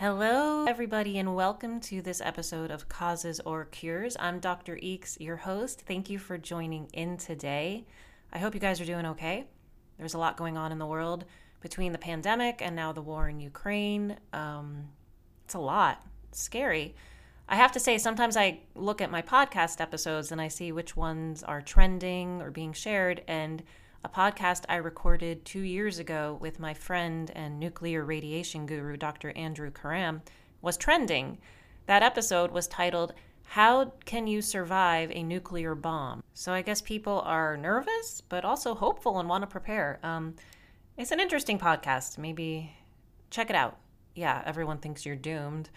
Hello, everybody, and welcome to this episode of Causes or Cures. I'm Dr. Eeks, your host. Thank you for joining in today. I hope you guys are doing okay. There's a lot going on in the world between the pandemic and now the war in Ukraine. Um, it's a lot. It's scary. I have to say, sometimes I look at my podcast episodes and I see which ones are trending or being shared, and a podcast I recorded two years ago with my friend and nuclear radiation guru, Dr. Andrew Karam, was trending. That episode was titled, How Can You Survive a Nuclear Bomb? So I guess people are nervous, but also hopeful and want to prepare. Um, it's an interesting podcast. Maybe check it out. Yeah, everyone thinks you're doomed.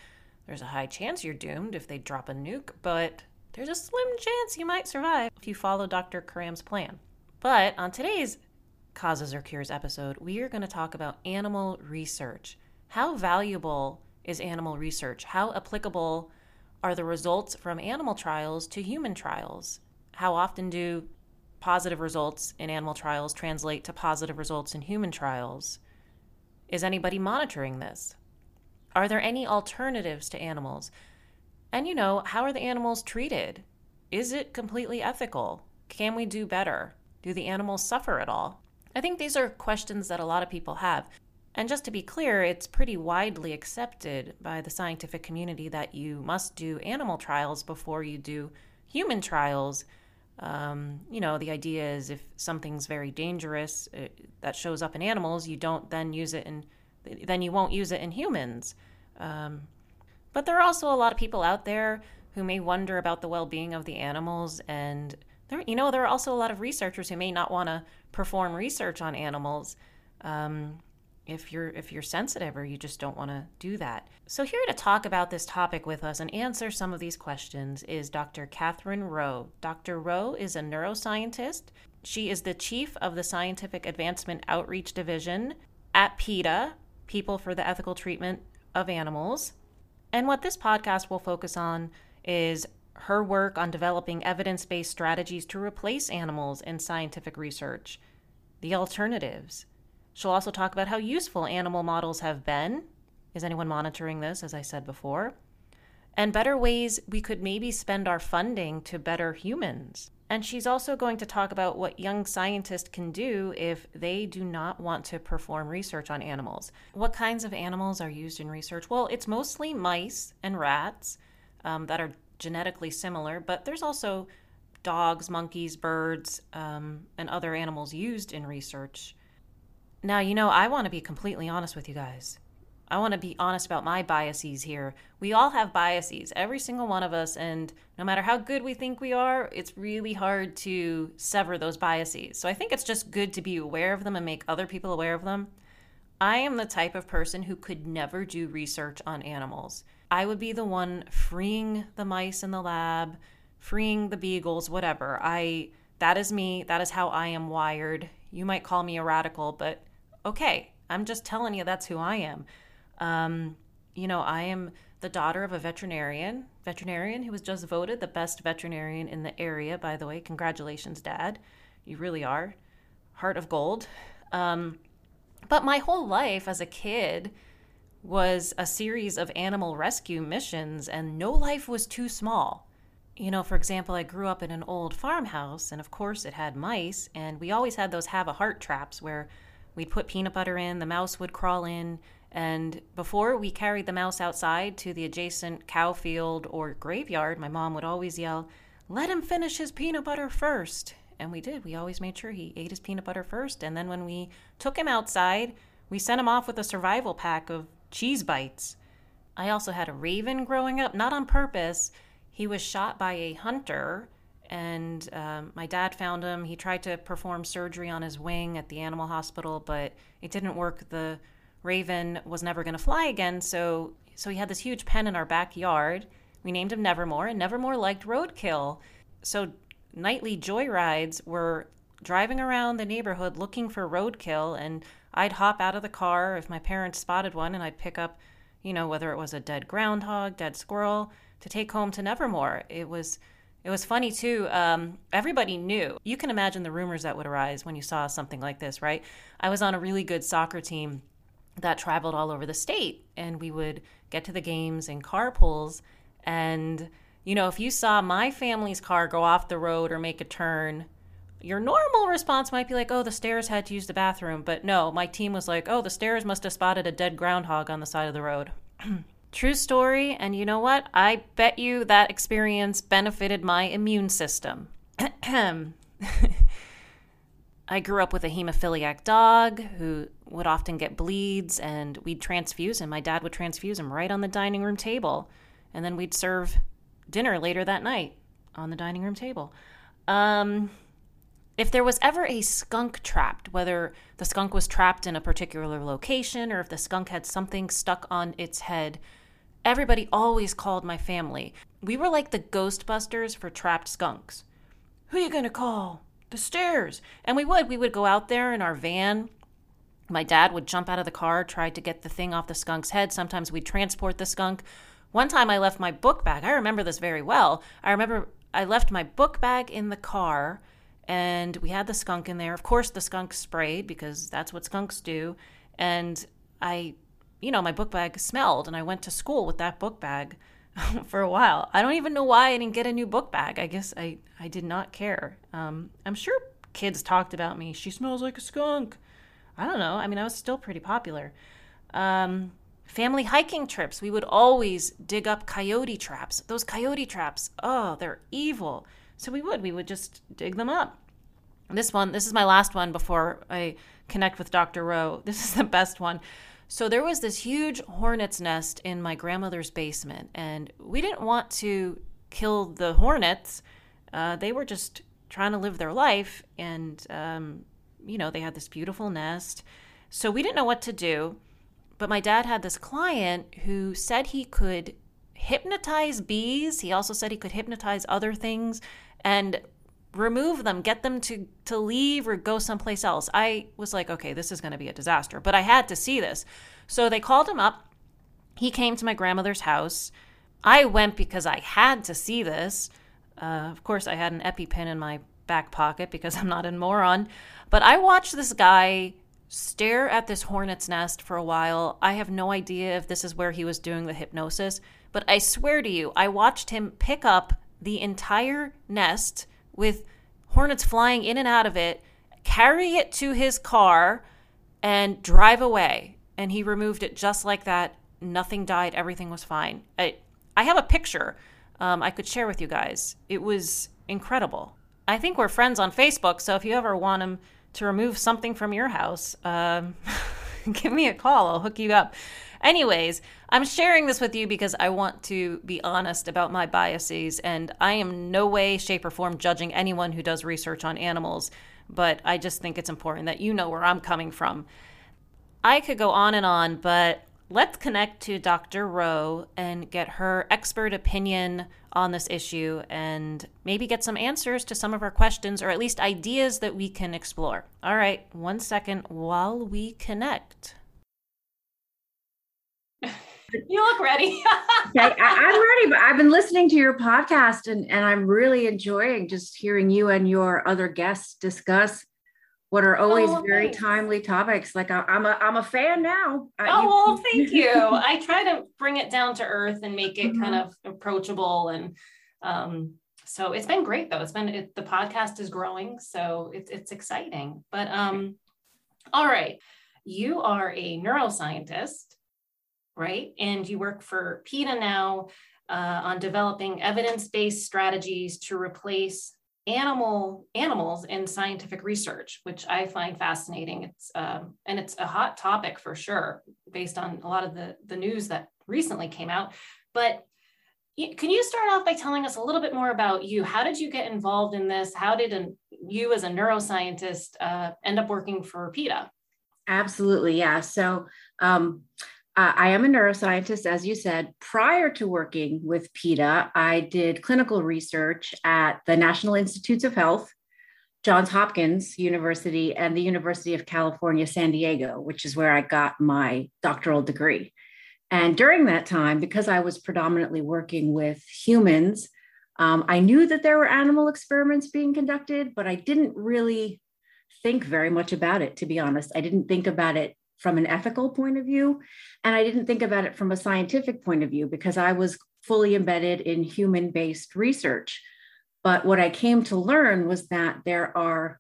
There's a high chance you're doomed if they drop a nuke, but there's a slim chance you might survive if you follow Dr. Karam's plan. But on today's Causes or Cures episode, we are going to talk about animal research. How valuable is animal research? How applicable are the results from animal trials to human trials? How often do positive results in animal trials translate to positive results in human trials? Is anybody monitoring this? Are there any alternatives to animals? And you know, how are the animals treated? Is it completely ethical? Can we do better? Do the animals suffer at all? I think these are questions that a lot of people have. And just to be clear, it's pretty widely accepted by the scientific community that you must do animal trials before you do human trials. Um, you know, the idea is if something's very dangerous uh, that shows up in animals, you don't then use it in, then you won't use it in humans. Um, but there are also a lot of people out there who may wonder about the well being of the animals and there, you know, there are also a lot of researchers who may not want to perform research on animals um, if you're if you're sensitive or you just don't want to do that. So here to talk about this topic with us and answer some of these questions is Dr. Katherine Roe. Dr. Roe is a neuroscientist. She is the chief of the Scientific Advancement Outreach Division at PETA, People for the Ethical Treatment of Animals. And what this podcast will focus on is her work on developing evidence based strategies to replace animals in scientific research, the alternatives. She'll also talk about how useful animal models have been. Is anyone monitoring this, as I said before? And better ways we could maybe spend our funding to better humans. And she's also going to talk about what young scientists can do if they do not want to perform research on animals. What kinds of animals are used in research? Well, it's mostly mice and rats um, that are genetically similar, but there's also dogs, monkeys, birds, um, and other animals used in research. Now, you know, I want to be completely honest with you guys. I want to be honest about my biases here. We all have biases, every single one of us, and no matter how good we think we are, it's really hard to sever those biases. So I think it's just good to be aware of them and make other people aware of them. I am the type of person who could never do research on animals. I would be the one freeing the mice in the lab, freeing the beagles, whatever. I that is me. That is how I am wired. You might call me a radical, but okay. I'm just telling you that's who I am. Um, you know, I am the daughter of a veterinarian, veterinarian who was just voted the best veterinarian in the area. By the way, congratulations, Dad. You really are heart of gold. Um, but my whole life as a kid was a series of animal rescue missions, and no life was too small. You know, for example, I grew up in an old farmhouse, and of course it had mice, and we always had those have a heart traps where we'd put peanut butter in, the mouse would crawl in, and before we carried the mouse outside to the adjacent cow field or graveyard, my mom would always yell, Let him finish his peanut butter first. And we did. We always made sure he ate his peanut butter first. And then when we took him outside, we sent him off with a survival pack of cheese bites. I also had a raven growing up, not on purpose. He was shot by a hunter, and um, my dad found him. He tried to perform surgery on his wing at the animal hospital, but it didn't work. The raven was never going to fly again, so so he had this huge pen in our backyard. We named him Nevermore, and Nevermore liked roadkill. So nightly joyrides were driving around the neighborhood looking for roadkill and I'd hop out of the car if my parents spotted one and I'd pick up, you know, whether it was a dead groundhog, dead squirrel to take home to Nevermore. It was it was funny too. Um, everybody knew. You can imagine the rumors that would arise when you saw something like this, right? I was on a really good soccer team that traveled all over the state. And we would get to the games in carpools. And, you know, if you saw my family's car go off the road or make a turn, your normal response might be like, oh, the stairs had to use the bathroom. But no, my team was like, oh, the stairs must have spotted a dead groundhog on the side of the road. True story. And you know what? I bet you that experience benefited my immune system. I grew up with a hemophiliac dog who would often get bleeds, and we'd transfuse him. My dad would transfuse him right on the dining room table, and then we'd serve dinner later that night on the dining room table. Um, if there was ever a skunk trapped, whether the skunk was trapped in a particular location or if the skunk had something stuck on its head, everybody always called my family. We were like the Ghostbusters for trapped skunks. Who you gonna call? The stairs. And we would. We would go out there in our van. My dad would jump out of the car, try to get the thing off the skunk's head. Sometimes we'd transport the skunk. One time I left my book bag. I remember this very well. I remember I left my book bag in the car and we had the skunk in there. Of course, the skunk sprayed because that's what skunks do. And I, you know, my book bag smelled, and I went to school with that book bag for a while. I don't even know why I didn't get a new book bag. I guess I, I did not care. Um, I'm sure kids talked about me. She smells like a skunk. I don't know. I mean, I was still pretty popular. Um, family hiking trips, we would always dig up coyote traps. Those coyote traps, oh, they're evil. So we would, we would just dig them up. This one, this is my last one before I connect with Dr. Roe. This is the best one. So there was this huge hornet's nest in my grandmother's basement, and we didn't want to kill the hornets. Uh, they were just trying to live their life, and um, you know they had this beautiful nest. So we didn't know what to do. But my dad had this client who said he could hypnotize bees. He also said he could hypnotize other things and remove them, get them to to leave or go someplace else. I was like, okay, this is going to be a disaster, but I had to see this. So they called him up. He came to my grandmother's house. I went because I had to see this. Uh, of course, I had an EpiPen in my back pocket because I'm not a moron. But I watched this guy stare at this hornet's nest for a while. I have no idea if this is where he was doing the hypnosis, but I swear to you, I watched him pick up the entire nest with hornets flying in and out of it, carry it to his car, and drive away. And he removed it just like that. Nothing died. Everything was fine. I, I have a picture um, I could share with you guys. It was incredible. I think we're friends on Facebook, so if you ever want him to remove something from your house, um, give me a call. I'll hook you up. Anyways, I'm sharing this with you because I want to be honest about my biases, and I am no way, shape, or form judging anyone who does research on animals, but I just think it's important that you know where I'm coming from. I could go on and on, but let's connect to Dr. Roe and get her expert opinion on this issue and maybe get some answers to some of our questions or at least ideas that we can explore. All right, one second while we connect. You look ready. okay, I, am ready, but I've been listening to your podcast and, and I'm really enjoying just hearing you and your other guests discuss what are always oh, very nice. timely topics. Like I, am a I'm a fan now. Uh, oh you, well, thank you. I try to bring it down to earth and make it mm-hmm. kind of approachable and um, so it's been great though. It's been it, the podcast is growing, so it's it's exciting. But um, all right, you are a neuroscientist right? And you work for PETA now uh, on developing evidence-based strategies to replace animal animals in scientific research, which I find fascinating. It's um, and it's a hot topic for sure, based on a lot of the the news that recently came out. But can you start off by telling us a little bit more about you? How did you get involved in this? How did an, you, as a neuroscientist, uh, end up working for PETA? Absolutely, yeah. So um, uh, I am a neuroscientist, as you said. Prior to working with PETA, I did clinical research at the National Institutes of Health, Johns Hopkins University, and the University of California, San Diego, which is where I got my doctoral degree. And during that time, because I was predominantly working with humans, um, I knew that there were animal experiments being conducted, but I didn't really think very much about it, to be honest. I didn't think about it from an ethical point of view. And I didn't think about it from a scientific point of view because I was fully embedded in human based research. But what I came to learn was that there are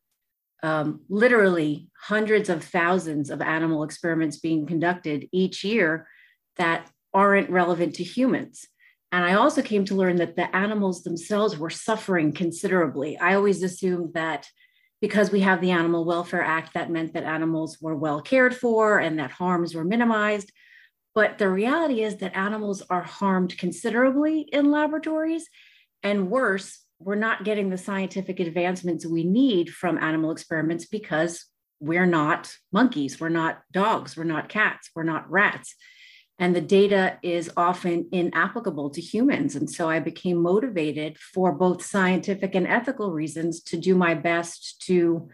um, literally hundreds of thousands of animal experiments being conducted each year that aren't relevant to humans. And I also came to learn that the animals themselves were suffering considerably. I always assumed that because we have the Animal Welfare Act, that meant that animals were well cared for and that harms were minimized. But the reality is that animals are harmed considerably in laboratories. And worse, we're not getting the scientific advancements we need from animal experiments because we're not monkeys, we're not dogs, we're not cats, we're not rats. And the data is often inapplicable to humans. And so I became motivated for both scientific and ethical reasons to do my best to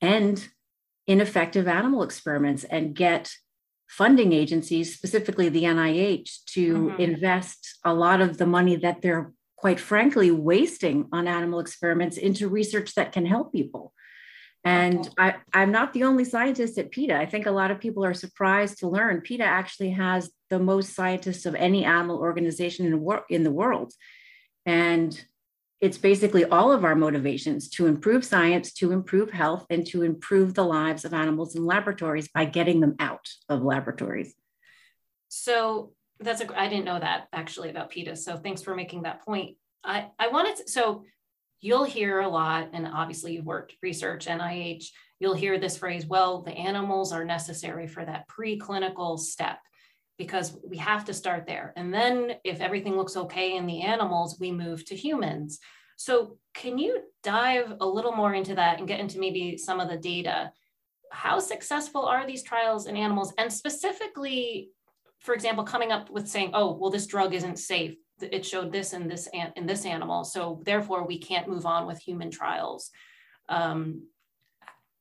end ineffective animal experiments and get funding agencies, specifically the NIH, to mm-hmm. invest a lot of the money that they're quite frankly wasting on animal experiments into research that can help people. And I, am not the only scientist at PETA. I think a lot of people are surprised to learn PETA actually has the most scientists of any animal organization in the, wor- in the world. And it's basically all of our motivations to improve science, to improve health, and to improve the lives of animals in laboratories by getting them out of laboratories. So that's a, I didn't know that actually about PETA. So thanks for making that point. I, I wanted to, so you'll hear a lot, and obviously you've worked research, NIH, you'll hear this phrase, well, the animals are necessary for that preclinical step because we have to start there. And then if everything looks okay in the animals, we move to humans. So can you dive a little more into that and get into maybe some of the data? How successful are these trials in animals? And specifically, for example, coming up with saying, oh, well, this drug isn't safe it showed this in this in this animal so therefore we can't move on with human trials um,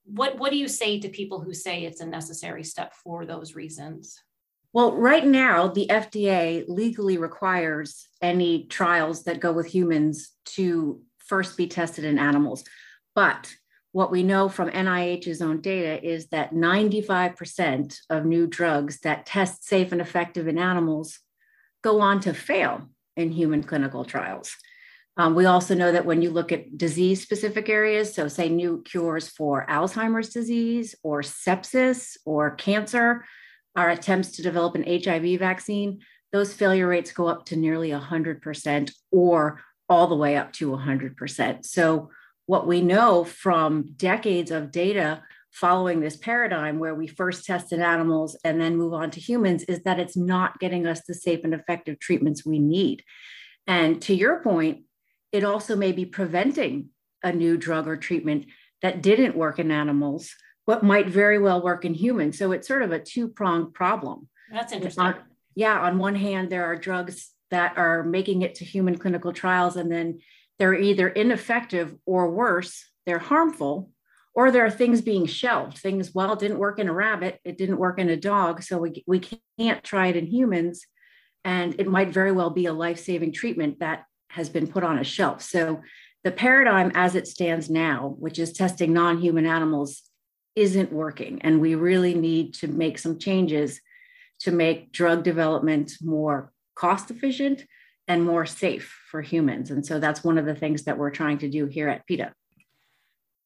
what what do you say to people who say it's a necessary step for those reasons well right now the fda legally requires any trials that go with humans to first be tested in animals but what we know from NIH's own data is that 95% of new drugs that test safe and effective in animals go on to fail in human clinical trials. Um, we also know that when you look at disease specific areas, so say new cures for Alzheimer's disease or sepsis or cancer, our attempts to develop an HIV vaccine, those failure rates go up to nearly 100% or all the way up to 100%. So, what we know from decades of data following this paradigm where we first test in animals and then move on to humans is that it's not getting us the safe and effective treatments we need. And to your point, it also may be preventing a new drug or treatment that didn't work in animals, but might very well work in humans. So it's sort of a two pronged problem. That's interesting. On, yeah, on one hand, there are drugs that are making it to human clinical trials, and then they're either ineffective or worse, they're harmful or there are things being shelved things well it didn't work in a rabbit it didn't work in a dog so we, we can't try it in humans and it might very well be a life-saving treatment that has been put on a shelf so the paradigm as it stands now which is testing non-human animals isn't working and we really need to make some changes to make drug development more cost efficient and more safe for humans and so that's one of the things that we're trying to do here at PETA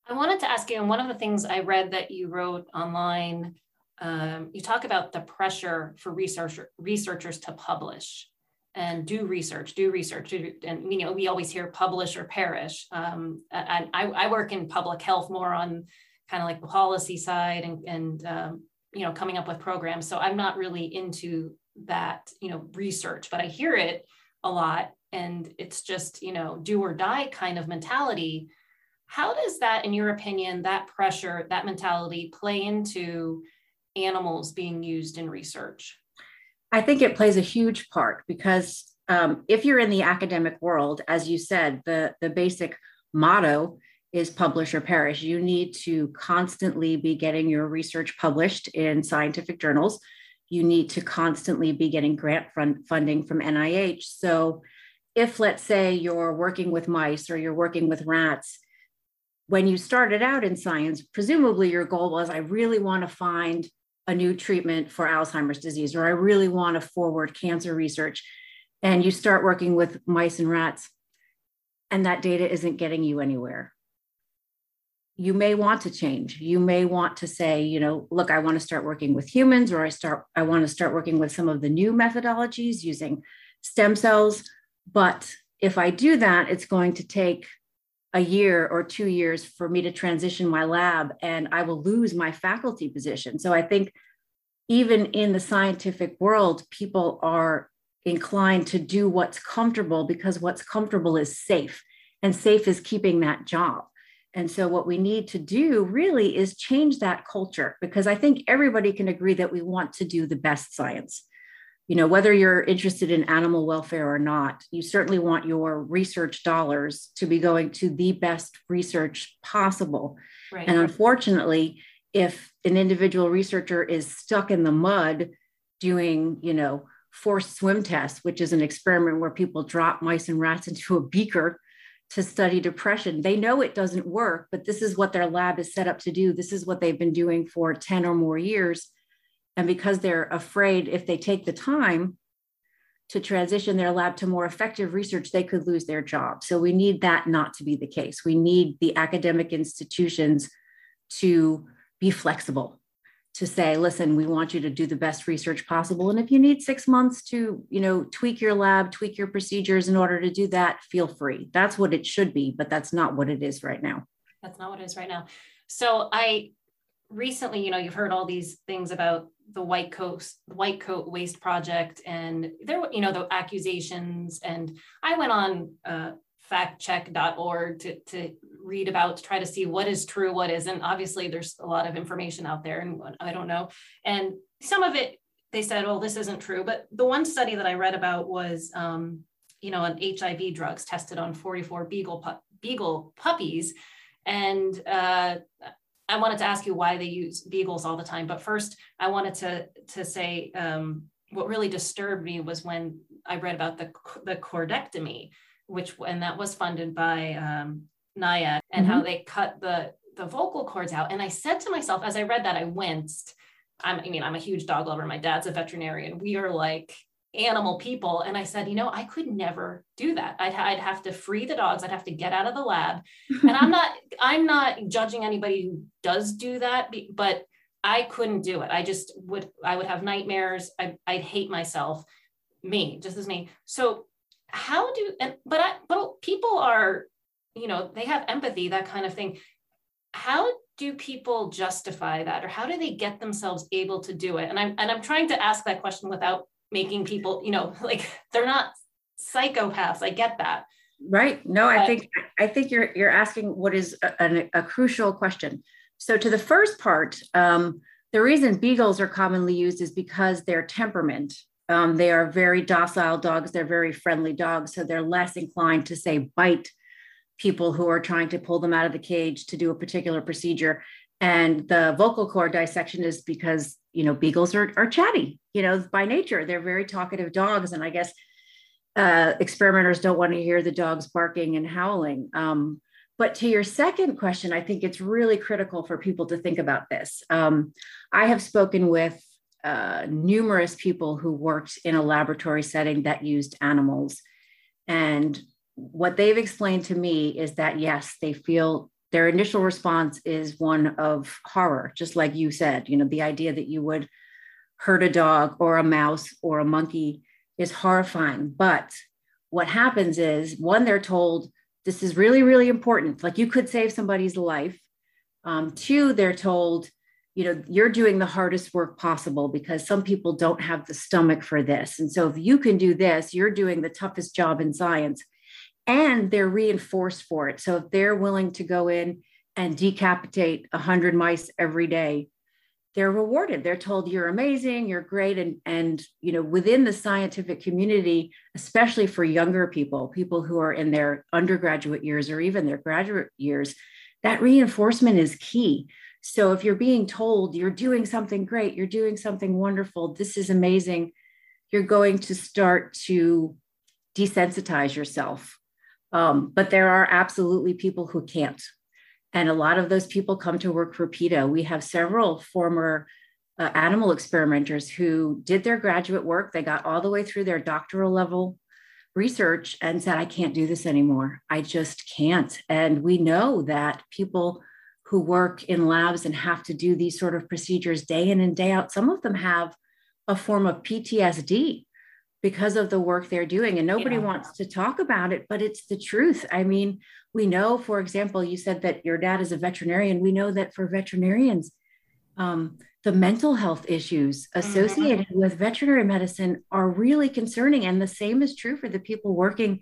I wanted to ask you, and one of the things I read that you wrote online, um, you talk about the pressure for researcher, researchers to publish and do research, do research. Do, and, you know, we always hear publish or perish. Um, and I, I work in public health more on kind of like the policy side and, and um, you know, coming up with programs. So I'm not really into that, you know, research, but I hear it a lot. And it's just, you know, do or die kind of mentality how does that, in your opinion, that pressure, that mentality play into animals being used in research? I think it plays a huge part because um, if you're in the academic world, as you said, the, the basic motto is publish or perish. You need to constantly be getting your research published in scientific journals. You need to constantly be getting grant fund funding from NIH. So, if let's say you're working with mice or you're working with rats, when you started out in science, presumably your goal was I really want to find a new treatment for Alzheimer's disease, or I really want to forward cancer research. And you start working with mice and rats, and that data isn't getting you anywhere. You may want to change. You may want to say, you know, look, I want to start working with humans, or I start, I want to start working with some of the new methodologies using stem cells. But if I do that, it's going to take a year or two years for me to transition my lab and I will lose my faculty position. So I think even in the scientific world, people are inclined to do what's comfortable because what's comfortable is safe and safe is keeping that job. And so, what we need to do really is change that culture because I think everybody can agree that we want to do the best science you know whether you're interested in animal welfare or not you certainly want your research dollars to be going to the best research possible right. and unfortunately if an individual researcher is stuck in the mud doing you know forced swim tests which is an experiment where people drop mice and rats into a beaker to study depression they know it doesn't work but this is what their lab is set up to do this is what they've been doing for 10 or more years and because they're afraid if they take the time to transition their lab to more effective research, they could lose their job. So we need that not to be the case. We need the academic institutions to be flexible to say listen we want you to do the best research possible. And if you need 6 months to you know tweak your lab tweak your procedures in order to do that feel free. That's what it should be but that's not what it is right now. That's not what it is right now. So i recently you know you've heard all these things about the white coat white coat waste project and there you know the accusations. And i went on uh, factcheck.org to, to read about to try to see what is true what isn't. Obviously there's a lot of information out there and i don't know. And some of it they said oh this isn't true. But the one study that i read about was um, you know an hiv drugs tested on 44 beagle pu- beagle puppies. And uh, I wanted to ask you why they use beagles all the time, but first I wanted to to say um, what really disturbed me was when I read about the the cordectomy, which and that was funded by um, NIAID, and mm-hmm. how they cut the the vocal cords out. And I said to myself as I read that, I winced. I'm, I mean, I'm a huge dog lover. My dad's a veterinarian. We are like animal people. And I said, you know, I could never do that. I'd, I'd have to free the dogs. I'd have to get out of the lab. And I'm not, I'm not judging anybody who does do that, but I couldn't do it. I just would, I would have nightmares. I, I'd hate myself, me, just as me. So how do, and, but I, but people are, you know, they have empathy, that kind of thing. How do people justify that or how do they get themselves able to do it and i'm and i'm trying to ask that question without making people, you know, like they're not psychopaths. I get that. Right. No, but, I think I think you're you're asking what is a, a, a crucial question. So to the first part, um, the reason beagles are commonly used is because their temperament. Um, they are very docile dogs. They're very friendly dogs, so they're less inclined to say bite people who are trying to pull them out of the cage to do a particular procedure. And the vocal cord dissection is because you know beagles are, are chatty you know by nature. They're very talkative dogs. And i guess uh, experimenters don't want to hear the dogs barking and howling. Um, but to your second question i think it's really critical for people to think about this. Um, i have spoken with uh, numerous people who worked in a laboratory setting that used animals and what they've explained to me is that yes they feel their initial response is one of horror, just like you said. You know, the idea that you would hurt a dog or a mouse or a monkey is horrifying. But what happens is, one, they're told this is really, really important. Like you could save somebody's life. Um, two, they're told, you know, you're doing the hardest work possible because some people don't have the stomach for this. And so if you can do this, you're doing the toughest job in science and they're reinforced for it. So if they're willing to go in and decapitate 100 mice every day, they're rewarded. They're told you're amazing, you're great and and you know within the scientific community, especially for younger people, people who are in their undergraduate years or even their graduate years, that reinforcement is key. So if you're being told you're doing something great, you're doing something wonderful, this is amazing, you're going to start to desensitize yourself um, but there are absolutely people who can't. And a lot of those people come to work for PETA. We have several former uh, animal experimenters who did their graduate work. They got all the way through their doctoral level research and said, I can't do this anymore. I just can't. And we know that people who work in labs and have to do these sort of procedures day in and day out, some of them have a form of PTSD because of the work they're doing. And nobody yeah. wants to talk about it, but it's the truth. I mean, we know, for example, you said that your dad is a veterinarian. We know that for veterinarians, um, the mental health issues associated mm-hmm. with veterinary medicine are really concerning. And the same is true for the people working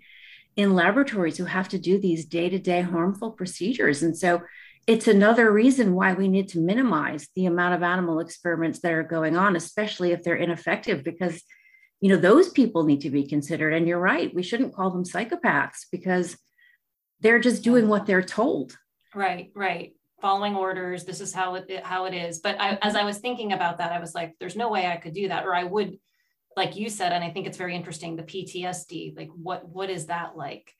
in laboratories who have to do these day to day harmful procedures. And so it's another reason why we need to minimize the amount of animal experiments that are going on, especially if they're ineffective, because you know those people need to be considered. And you're right, we shouldn't call them psychopaths because they're just doing what they're told. Right, right following orders this is how it how it is but I, as i was thinking about that i was like there's no way i could do that or i would like you said and i think it's very interesting the ptsd like what what is that like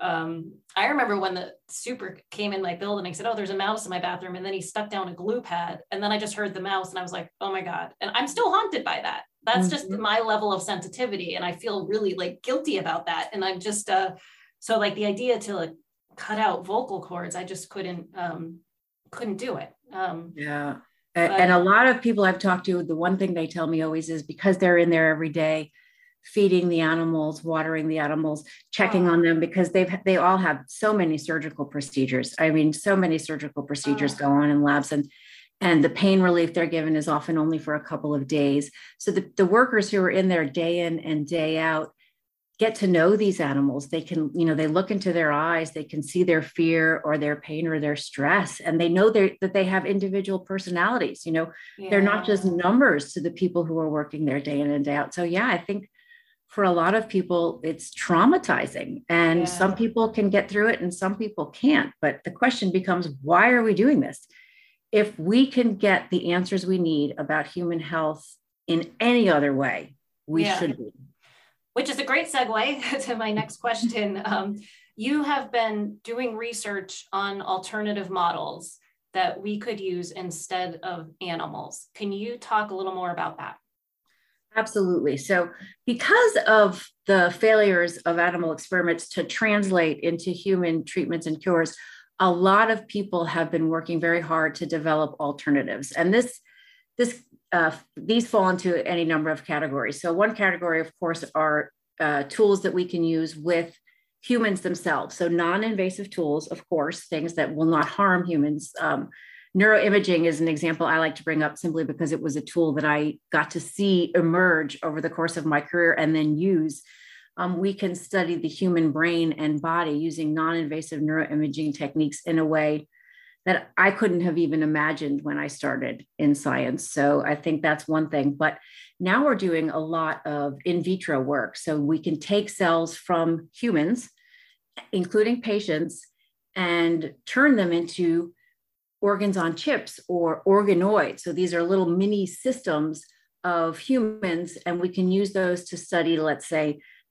um, i remember when the super came in my building I said oh there's a mouse in my bathroom and then he stuck down a glue pad and then i just heard the mouse and i was like oh my god and i'm still haunted by that that's mm-hmm. just my level of sensitivity and i feel really like guilty about that and i'm just uh so like the idea to like cut out vocal cords i just couldn't um couldn't do it. Um, yeah. But, and a lot of people I've talked to, the one thing they tell me always is because they're in there every day, feeding the animals, watering the animals, checking oh. on them because they've they all have so many surgical procedures. I mean, so many surgical procedures oh. go on in labs and and the pain relief they're given is often only for a couple of days. So the, the workers who are in there day in and day out get to know these animals they can you know they look into their eyes they can see their fear or their pain or their stress and they know that they have individual personalities you know yeah. they're not just numbers to the people who are working there day in and day out so yeah i think for a lot of people it's traumatizing and yeah. some people can get through it and some people can't but the question becomes why are we doing this if we can get the answers we need about human health in any other way we yeah. should be which is a great segue to my next question. Um, you have been doing research on alternative models that we could use instead of animals. Can you talk a little more about that? Absolutely. So, because of the failures of animal experiments to translate into human treatments and cures, a lot of people have been working very hard to develop alternatives. And this this uh, these fall into any number of categories. So one category, of course, are uh, tools that we can use with humans themselves. So non-invasive tools, of course, things that will not harm humans. Um, neuroimaging is an example I like to bring up simply because it was a tool that I got to see emerge over the course of my career and then use. Um, we can study the human brain and body using non-invasive neuroimaging techniques in a way that I couldn't have even imagined when I started in science. So I think that's one thing. But now we're doing a lot of in vitro work. So we can take cells from humans, including patients, and turn them into organs on chips or organoids. So these are little mini systems of humans, and we can use those to study, let's say,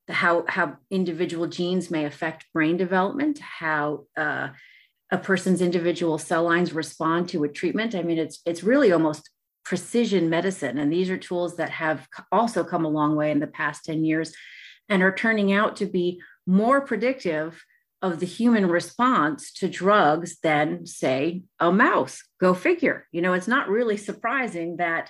the, how, how individual genes may affect brain development, how uh, a person's individual cell lines respond to a treatment. I mean, it's it's really almost precision medicine, and these are tools that have also come a long way in the past ten years, and are turning out to be more predictive of the human response to drugs than, say, a mouse. Go figure. You know, it's not really surprising that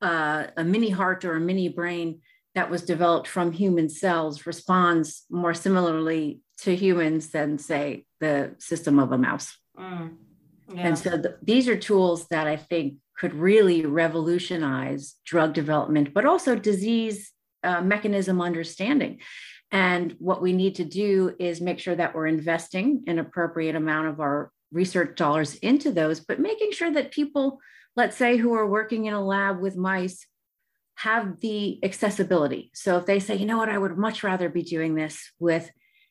uh, a mini heart or a mini brain that was developed from human cells responds more similarly to humans than, say, the system of a mouse. Mm. Yeah. And so the, these are tools that I think could really revolutionize drug development, but also disease uh, mechanism understanding. And what we need to do is make sure that we're investing an appropriate amount of our research dollars into those, but making sure that people, let's say, who are working in a lab with mice, have the accessibility. So if they say, you know what, I would much rather be doing this with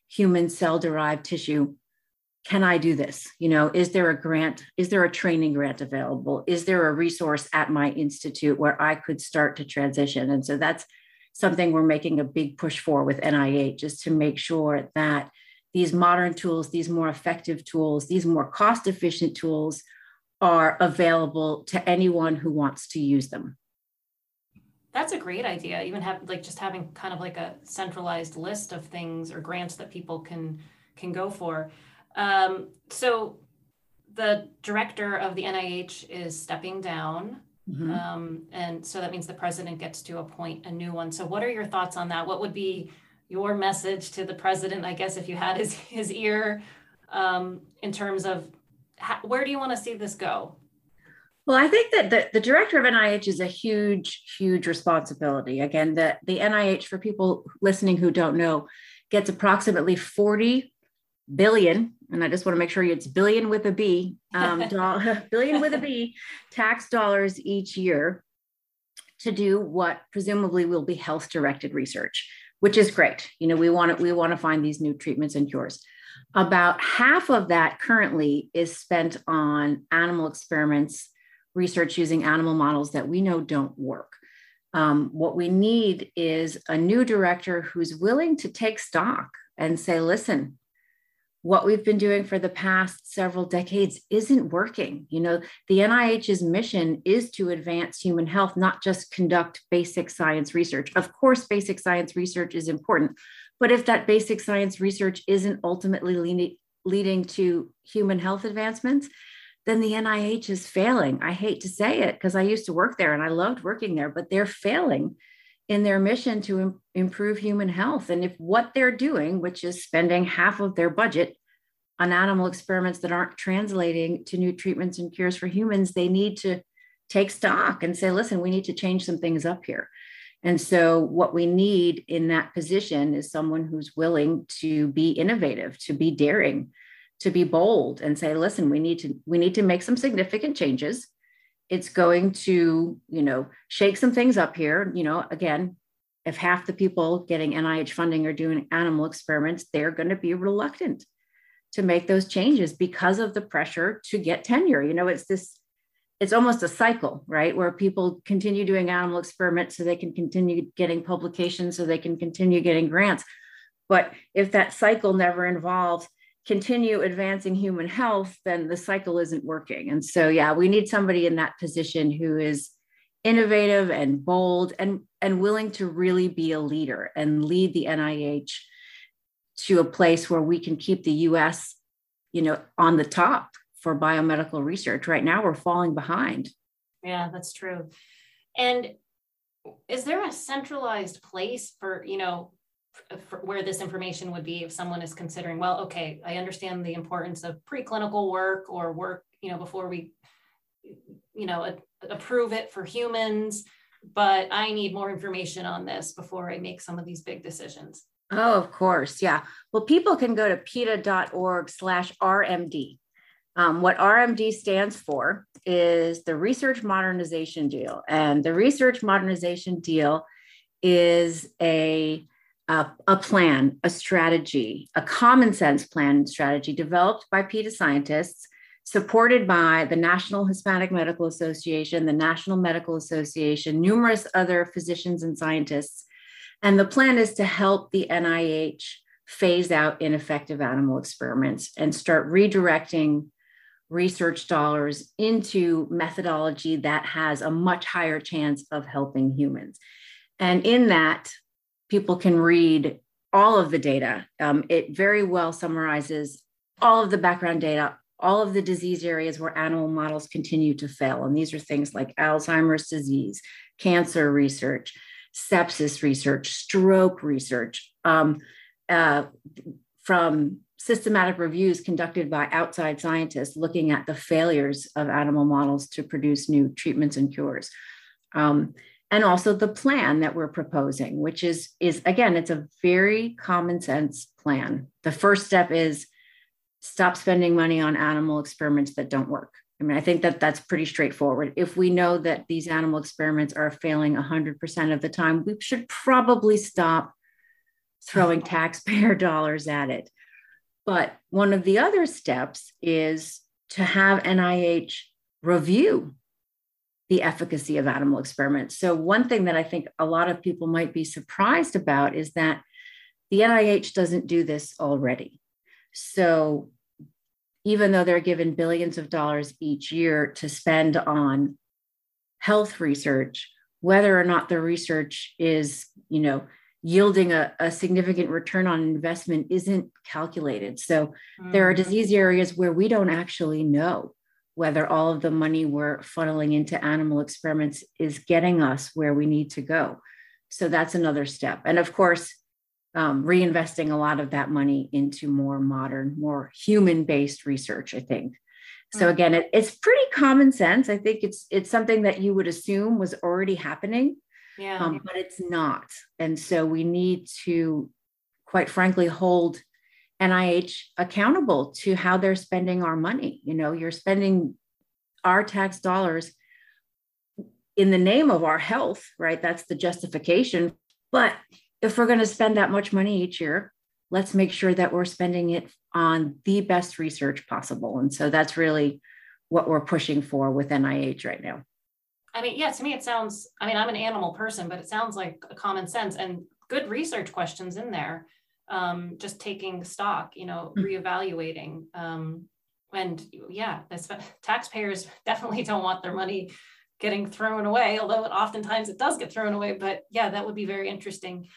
human cell derived tissue, can I do this? You know, is there a grant? Is there a training grant available? Is there a resource at my institute where I could start to transition? And so that's something we're making a big push for with NIH, just to make sure that these modern tools, these more effective tools, these more cost efficient tools are available to anyone who wants to use them. That's a great idea. Even have like just having kind of like a centralized list of things or grants that people can can go for. Um, so the director of the NIH is stepping down. Mm-hmm. Um, and so that means the president gets to appoint a new one. So what are your thoughts on that? What would be your message to the president, I guess, if you had his, his ear um, in terms of how, where do you want to see this go? Well, I think that the, the director of NIH is a huge, huge responsibility. Again, the, the NIH, for people listening who don't know, gets approximately 40 billion, and I just want to make sure it's billion with a B, um, billion with a B tax dollars each year to do what presumably will be health directed research, which is great. You know, we want to, we want to find these new treatments and cures. About half of that currently is spent on animal experiments, research using animal models that we know don't work. Um, what we need is a new director who's willing to take stock and say, listen, what we've been doing for the past several decades isn't working. You know, the NIH's mission is to advance human health, not just conduct basic science research. Of course, basic science research is important, but if that basic science research isn't ultimately leading, leading to human health advancements, then the NIH is failing. I hate to say it because I used to work there and I loved working there, but they're failing in their mission to Im- improve human health. And if what they're doing, which is spending half of their budget on animal experiments that aren't translating to new treatments and cures for humans, they need to take stock and say, listen, we need to change some things up here. And so, what we need in that position is someone who's willing to be innovative, to be daring, to be bold, and say, listen, we need to we need to make some significant changes it's going to you know shake some things up here. You know again if half the people getting nih funding are doing animal experiments they're going to be reluctant to make those changes because of the pressure to get tenure. You know it's this it's almost a cycle right? Where people continue doing animal experiments so they can continue getting publications so they can continue getting grants. But if that cycle never involves continue advancing human health, then the cycle isn't working. And so, yeah, we need somebody in that position who is innovative and bold and, and willing to really be a leader and lead the NIH to a place where we can keep the US, you know, on the top for biomedical research. Right now, we're falling behind. Yeah, that's true. And is there a centralized place for, you know, where this information would be if someone is considering well okay i understand the importance of preclinical work or work you know before we you know approve it for humans but i need more information on this before i make some of these big decisions. Oh of course. Yeah. Well people can go to peta.org slash rmd um, what rmd stands for is the research modernization deal. And the research modernization deal is a a, a plan, a strategy, a common sense plan and strategy developed by PETA scientists, supported by the National Hispanic Medical Association, the National Medical Association, numerous other physicians and scientists. And the plan is to help the NIH phase out ineffective animal experiments and start redirecting research dollars into methodology that has a much higher chance of helping humans. And in that, people can read all of the data. Um, it very well summarizes all of the background data, all of the disease areas where animal models continue to fail. And these are things like Alzheimer's disease, cancer research, sepsis research, stroke research, um, uh, from systematic reviews conducted by outside scientists looking at the failures of animal models to produce new treatments and cures. Um, and also the plan that we're proposing which is is again it's a very common sense plan. The first step is stop spending money on animal experiments that don't work. I mean i think that that's pretty straightforward. If we know that these animal experiments are failing 100% of the time we should probably stop throwing taxpayer dollars at it. But one of the other steps is to have nih review the efficacy of animal experiments. So, one thing that I think a lot of people might be surprised about is that the NIH doesn't do this already. So, even though they're given billions of dollars each year to spend on health research, whether or not the research is, you know, yielding a, a significant return on investment isn't calculated. So mm. there are mm-hmm. disease areas where we don't actually know whether all of the money we're funneling into animal experiments is getting us where we need to go. So that's another step. And of course, um, reinvesting a lot of that money into more modern, more human based research, I think. So mm. again, it, it's pretty common sense. I think it's it's something that you would assume was already happening, yeah. Um, but it's not. And so we need to, quite frankly, hold NIH accountable to how they're spending our money. You know, you're spending our tax dollars in the name of our health, right? That's the justification. But if we're going to spend that much money each year, let's make sure that we're spending it on the best research possible. And so that's really what we're pushing for with NIH right now. I mean, yeah, to me, it sounds, I mean, I'm an animal person, but it sounds like common sense and good research questions in there. Um, just taking stock, you know, mm-hmm. reevaluating. Um, and yeah, taxpayers definitely don't want their money getting thrown away, although oftentimes it does get thrown away. But yeah, that would be very interesting.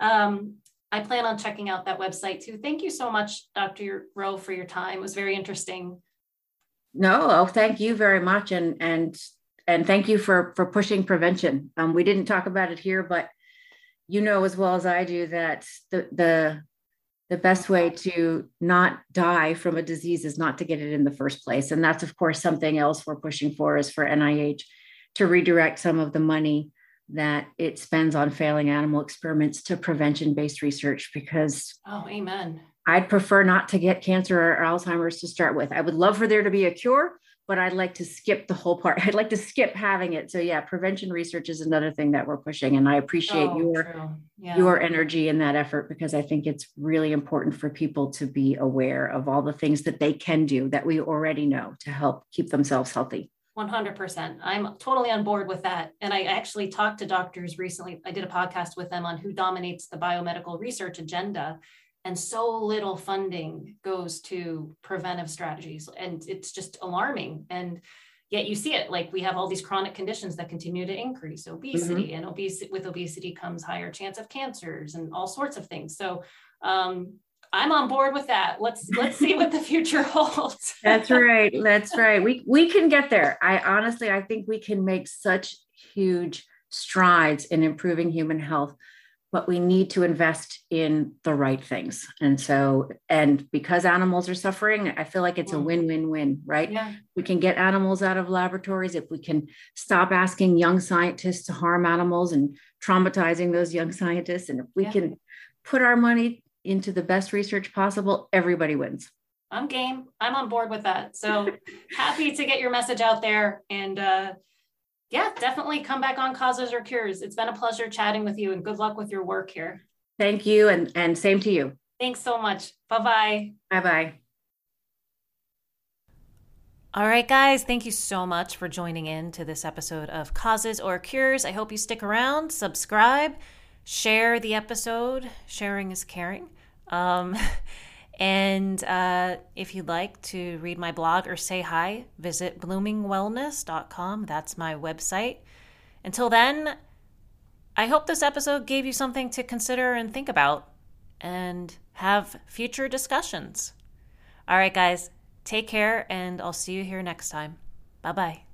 Um, I plan on checking out that website too. Thank you so much, Dr. Roe, for your time. It was very interesting. No, oh, thank you very much, and and and thank you for for pushing prevention. Um, we didn't talk about it here, but you know as well as I do that the the the best way to not die from a disease is not to get it in the first place, and that's of course something else we're pushing for is for NIH to redirect some of the money that it spends on failing animal experiments to prevention based research because oh amen. I'd prefer not to get cancer or alzheimer's to start with. I would love for there to be a cure but i'd like to skip the whole part i'd like to skip having it so yeah prevention research is another thing that we're pushing and i appreciate oh, your yeah. your energy in that effort because i think it's really important for people to be aware of all the things that they can do that we already know to help keep themselves healthy 100%. I'm totally on board with that. And I actually talked to doctors recently. I did a podcast with them on who dominates the biomedical research agenda. And so little funding goes to preventive strategies. And it's just alarming. And yet you see it like we have all these chronic conditions that continue to increase obesity mm-hmm. and obesity with obesity comes higher chance of cancers and all sorts of things so um, I'm on board with that. Let's let's see what the future holds. That's right. That's right. We we can get there. I honestly I think we can make such huge strides in improving human health, but we need to invest in the right things. And so and because animals are suffering, I feel like it's a mm. win-win-win, right? Yeah. We can get animals out of laboratories if we can stop asking young scientists to harm animals and traumatizing those young scientists and if we yeah. can put our money into the best research possible, everybody wins. I'm game. I'm on board with that. So happy to get your message out there. And uh, yeah, definitely come back on Causes or Cures. It's been a pleasure chatting with you and good luck with your work here. Thank you. And, and same to you. Thanks so much. Bye bye. Bye bye. All right, guys, thank you so much for joining in to this episode of Causes or Cures. I hope you stick around, subscribe, share the episode. Sharing is caring. Um, and uh, if you'd like to read my blog or say hi, visit bloomingwellness.com. That's my website. Until then, I hope this episode gave you something to consider and think about and have future discussions. All right, guys, take care, and I'll see you here next time. Bye bye.